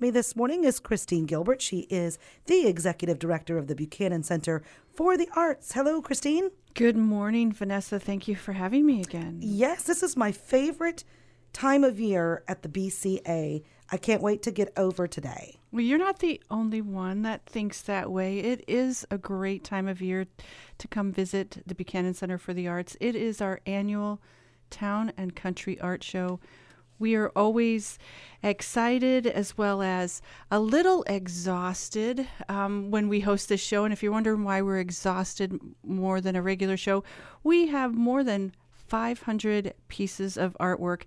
With me this morning is Kristyne Gilbert. She is the executive director of the Buchanan Center for the Arts. Hello, Kristyne. Good morning, Vanessa. Thank you for having me again. Yes, this is my favorite time of year at the BCA. I can't wait to get over today. Well, you're not the only one that thinks that way. It is a great time of year to come visit the Buchanan Center for the Arts. It is our annual town and country art show. We are always excited as well as a little exhausted um, when we host this show. And if you're wondering why we're exhausted more than a regular show, we have more than 500 pieces of artwork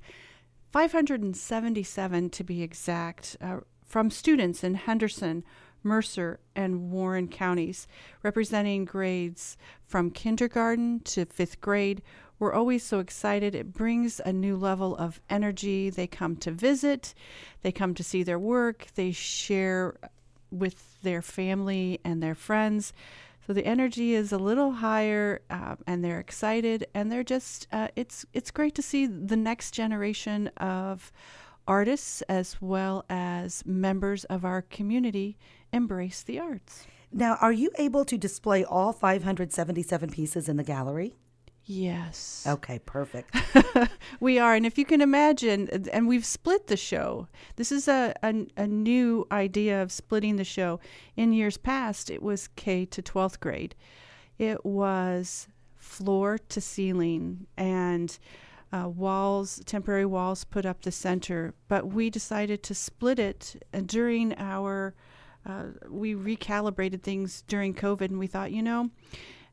577 to be exact, uh, from students in Henderson, Mercer, and Warren counties, representing grades from kindergarten to fifth grade. We're always so excited. It brings a new level of energy. They come to visit, they come to see their work, they share with their family and their friends. So the energy is a little higher, uh, and they're excited, and they're just uh, great to see the next generation of artists as well as members of our community embrace the arts. Now, are you able to display all 577 pieces in the gallery? Yes. Okay, perfect. we are. And if you can imagine, and we've split the show. This is a, a, a, new idea of splitting the show. In years past, it was K to 12th grade, it was floor to ceiling and uh, walls, temporary walls put up the center. But we decided to split it during our, uh, we recalibrated things during COVID, and we thought, you know,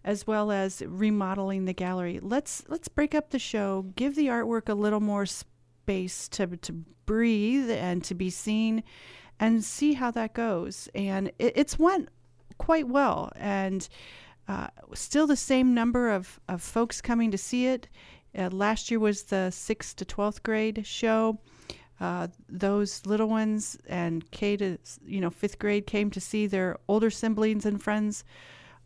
as well as remodeling the gallery. Let's let's break up the show, give the artwork a little more space to to breathe and to be seen, and see how that goes. And it, it's went quite well, and uh, still the same number of of folks coming to see it. Uh, last year was the sixth to twelfth grade show. Uh, those little ones and K to you know fifth grade came to see their older siblings and friends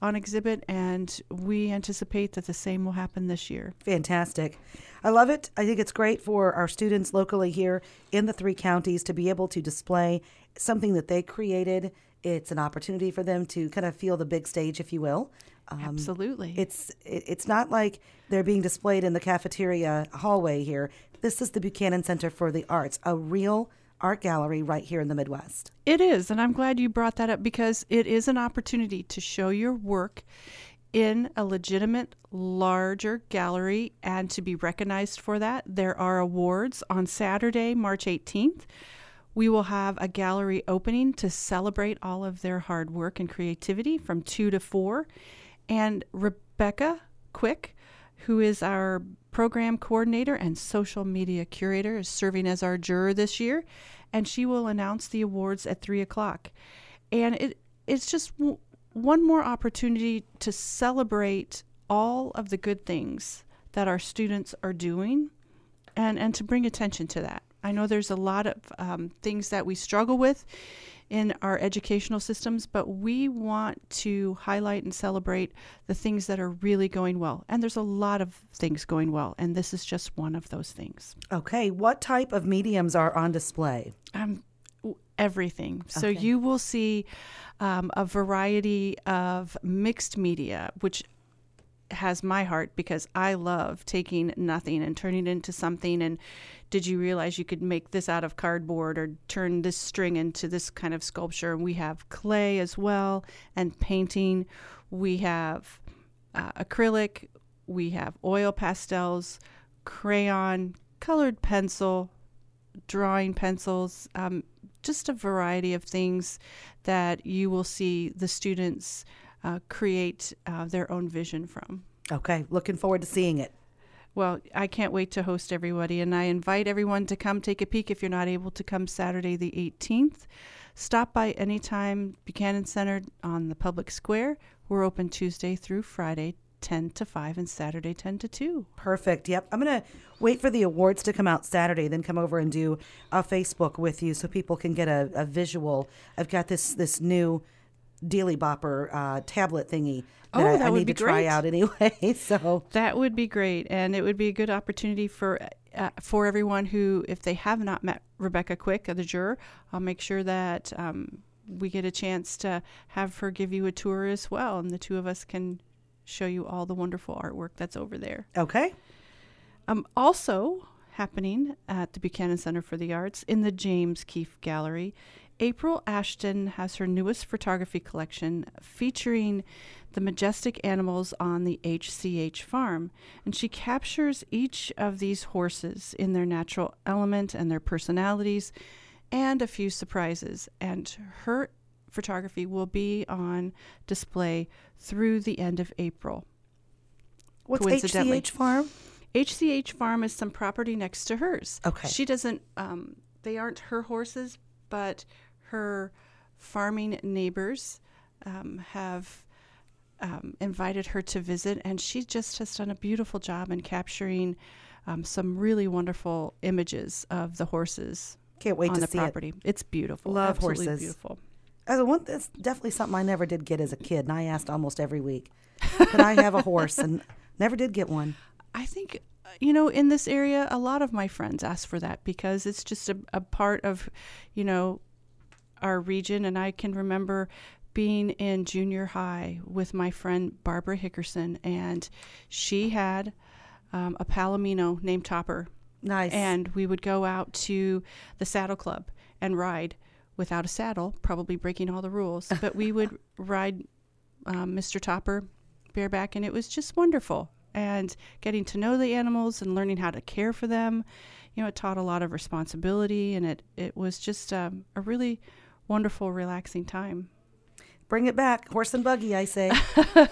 on exhibit, and we anticipate that the same will happen this year. Fantastic. I love it. I think it's great for our students locally here in the three counties to be able to display something that they created. It's an opportunity for them to kind of feel the big stage, if you will. Um, Absolutely. It's it's not like they're being displayed in the cafeteria hallway here. This is the Buchanan Center for the Arts, a real art gallery right here in the Midwest. It is, and I'm glad you brought that up because it is an opportunity to show your work in a legitimate larger gallery and to be recognized for that. There are awards on Saturday, March 18th. We will have a gallery opening to celebrate all of their hard work and creativity from 2 to 4. And Rebecca Quick, who is our program coordinator and social media curator, is serving as our juror this year, and she will announce the awards at three o'clock. And it it's just w- one more opportunity to celebrate all of the good things that our students are doing, and and to bring attention to that. I know there's a lot of um, things that we struggle with in our educational systems, but we want to highlight and celebrate the things that are really going well. And there's a lot of things going well, and this is just one of those things. Okay, what type of mediums are on display? Um, everything. So okay. you will see um, a variety of mixed media, which has my heart because I love taking nothing and turning it into something. And did you realize you could make this out of cardboard or turn this string into this kind of sculpture? And we have clay as well and painting. We have uh, acrylic. We have oil pastels, crayon, colored pencil, drawing pencils, um, just a variety of things that you will see the students uh, create uh, their own vision from. Okay, looking forward to seeing it. Well, I can't wait to host everybody, and I invite everyone to come take a peek if you're not able to come Saturday the 18th. Stop by anytime Buchanan Center on the public square. We're open Tuesday through Friday, 10 to 5, and Saturday, 10 to 2. Perfect. Yep. I'm going to wait for the awards to come out Saturday, then come over and do a Facebook with you so people can get a, a visual. I've got this, this new Dealy Bopper uh, tablet thingy that, oh, I, that I would need be to try out anyway. so that would be great, and it would be a good opportunity for uh, for everyone who, if they have not met Rebecca Quick, the juror, I'll make sure that um, we get a chance to have her give you a tour as well, and the two of us can show you all the wonderful artwork that's over there. Okay. Um, also happening at the Buchanan Center for the Arts in the James Keefe Gallery, April Ashton has her newest photography collection featuring the majestic animals on the HCH farm. And she captures each of these horses in their natural element and their personalities and a few surprises. And her photography will be on display through the end of April. What's HCH Farm? HCH Farm is some property next to hers. Okay. She doesn't, um, they aren't her horses, but her farming neighbors um, have um, invited her to visit, and she just has done a beautiful job in capturing um, some really wonderful images of the horses Can't wait on to the see property. It's beautiful. Love Absolutely horses. beautiful. it. As a one, that's definitely something I never did get as a kid, and I asked almost every week, "Could I have a horse?" And never did get one. I think, you know, in this area, a lot of my friends ask for that because it's just a, a part of, you know, our region. And I can remember being in junior high with my friend Barbara Hickerson, and she had um, a Palomino named Topper. Nice. And we would go out to the saddle club and ride without a saddle, probably breaking all the rules. But we would ride um, Mr. Topper bareback, and it was just wonderful. And getting to know the animals and learning how to care for them, you know, it taught a lot of responsibility, and it it was just um, a really wonderful, relaxing time. Bring it back, horse and buggy. I say. Well,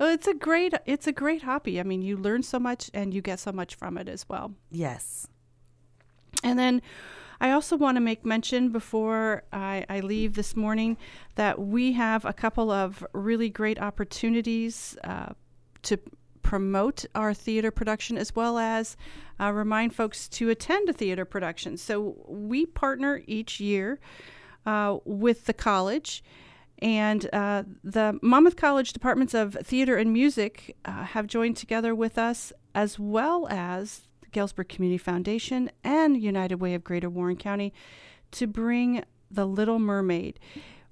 it's a great it's a great hobby. I mean, you learn so much and you get so much from it as well. yes. And then I also want to make mention before I, I leave this morning that we have a couple of really great opportunities uh, to promote our theater production as well as uh, remind folks to attend a theater production. So we partner each year uh, with the college. And uh, the Monmouth College Departments of Theater and Music uh, have joined together with us, as well as the Galesburg Community Foundation and United Way of Greater Warren County, to bring The Little Mermaid.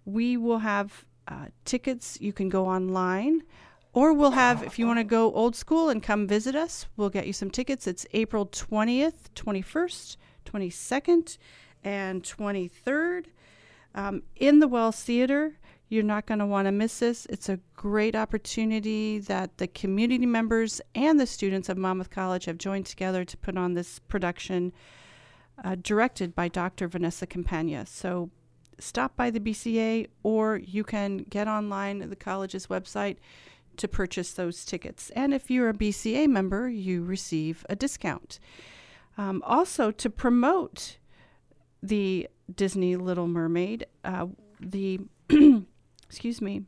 We will have uh, tickets. You can go online, or we'll have, if you want to go old school and come visit us, we'll get you some tickets. It's April 20th, 21st, 22nd, and 23rd um, in the Wells Theater. You're not going to want to miss this. It's a great opportunity that the community members and the students of Monmouth College have joined together to put on this production uh, directed by Dr. Vanessa Campagna. So stop by the BCA or you can get online at the college's website to purchase those tickets. And if you're a BCA member, you receive a discount. Um, also, to promote the Disney Little Mermaid, uh, the excuse me,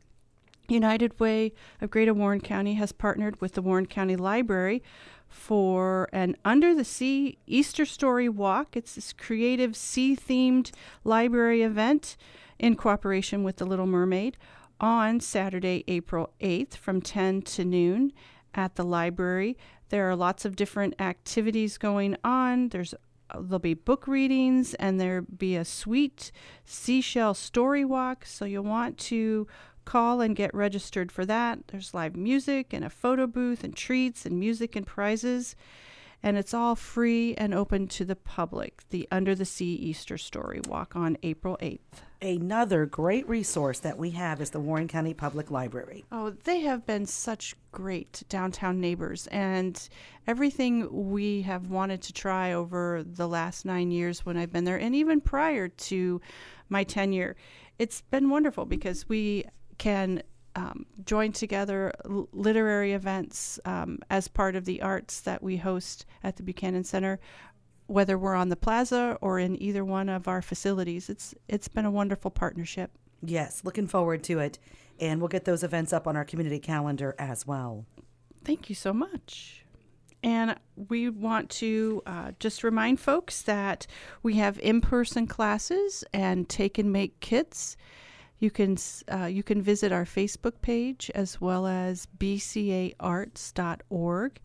United Way of Greater Warren County has partnered with the Warren County Library for an Under the Sea Easter Story Walk. It's this creative sea themed library event in cooperation with the Little Mermaid on Saturday, April 8th from 10 to noon at the library. There are lots of different activities going on. There's uh, there'll be book readings and there'll be a sweet seashell story walk. So you'll want to call and get registered for that. There's live music and a photo booth and treats and music and prizes. And it's all free and open to the public. The Under the Sea Easter Story Walk on April 8th. Another great resource that we have is the Warren County Public Library. Oh, they have been such great downtown neighbors, and everything we have wanted to try over the last nine years when I've been there, and even prior to my tenure, it's been wonderful because we can um, join together literary events um, as part of the arts that we host at the Buchanan Center. Whether we're on the plaza or in either one of our facilities, it's it's been a wonderful partnership. Yes, looking forward to it. And we'll get those events up on our community calendar as well. Thank you so much. And we want to uh, just remind folks that we have in-person classes and take and make kits. You can uh, you can visit our Facebook page as well as bcaarts.org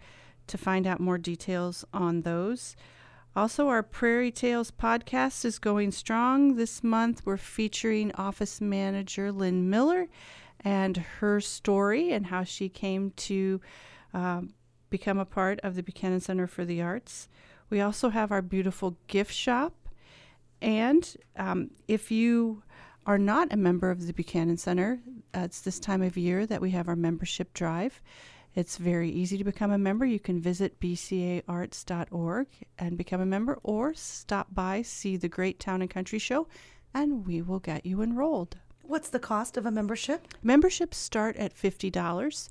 to find out more details on those. Also, our Prairie Tales podcast is going strong. This month, we're featuring office manager Lynn Miller and her story and how she came to um, become a part of the Buchanan Center for the Arts. We also have our beautiful gift shop. And um, if you are not a member of the Buchanan Center, uh, it's this time of year that we have our membership drive. It's very easy to become a member. You can visit bcaarts.org and become a member, or stop by, see the Great Town and Country Show, and we will get you enrolled. What's the cost of a membership? Memberships start at $50.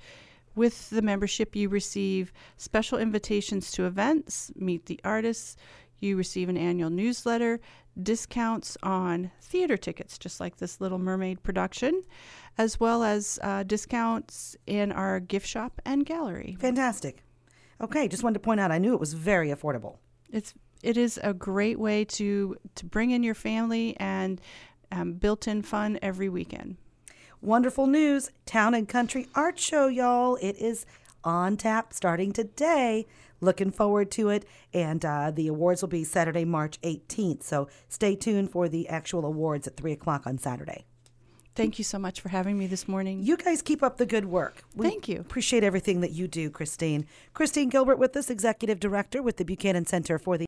With the membership, you receive special invitations to events, meet the artists, you receive an annual newsletter, discounts on theater tickets, just like this Little Mermaid production, as well as uh, discounts in our gift shop and gallery. Fantastic. Okay, just wanted to point out I knew it was very affordable. It's it is a great way to to bring in your family and um, built-in fun every weekend. Wonderful news! Town and Country Art Show, y'all. It is on tap starting today. Looking forward to it. And uh, the awards will be Saturday, March 18th. So stay tuned for the actual awards at 3 o'clock on Saturday. Thank you so much for having me this morning. You guys keep up the good work. We Thank you. Appreciate everything that you do, Kristyne. Kristyne Gilbert with us, Executive Director with the Buchanan Center for the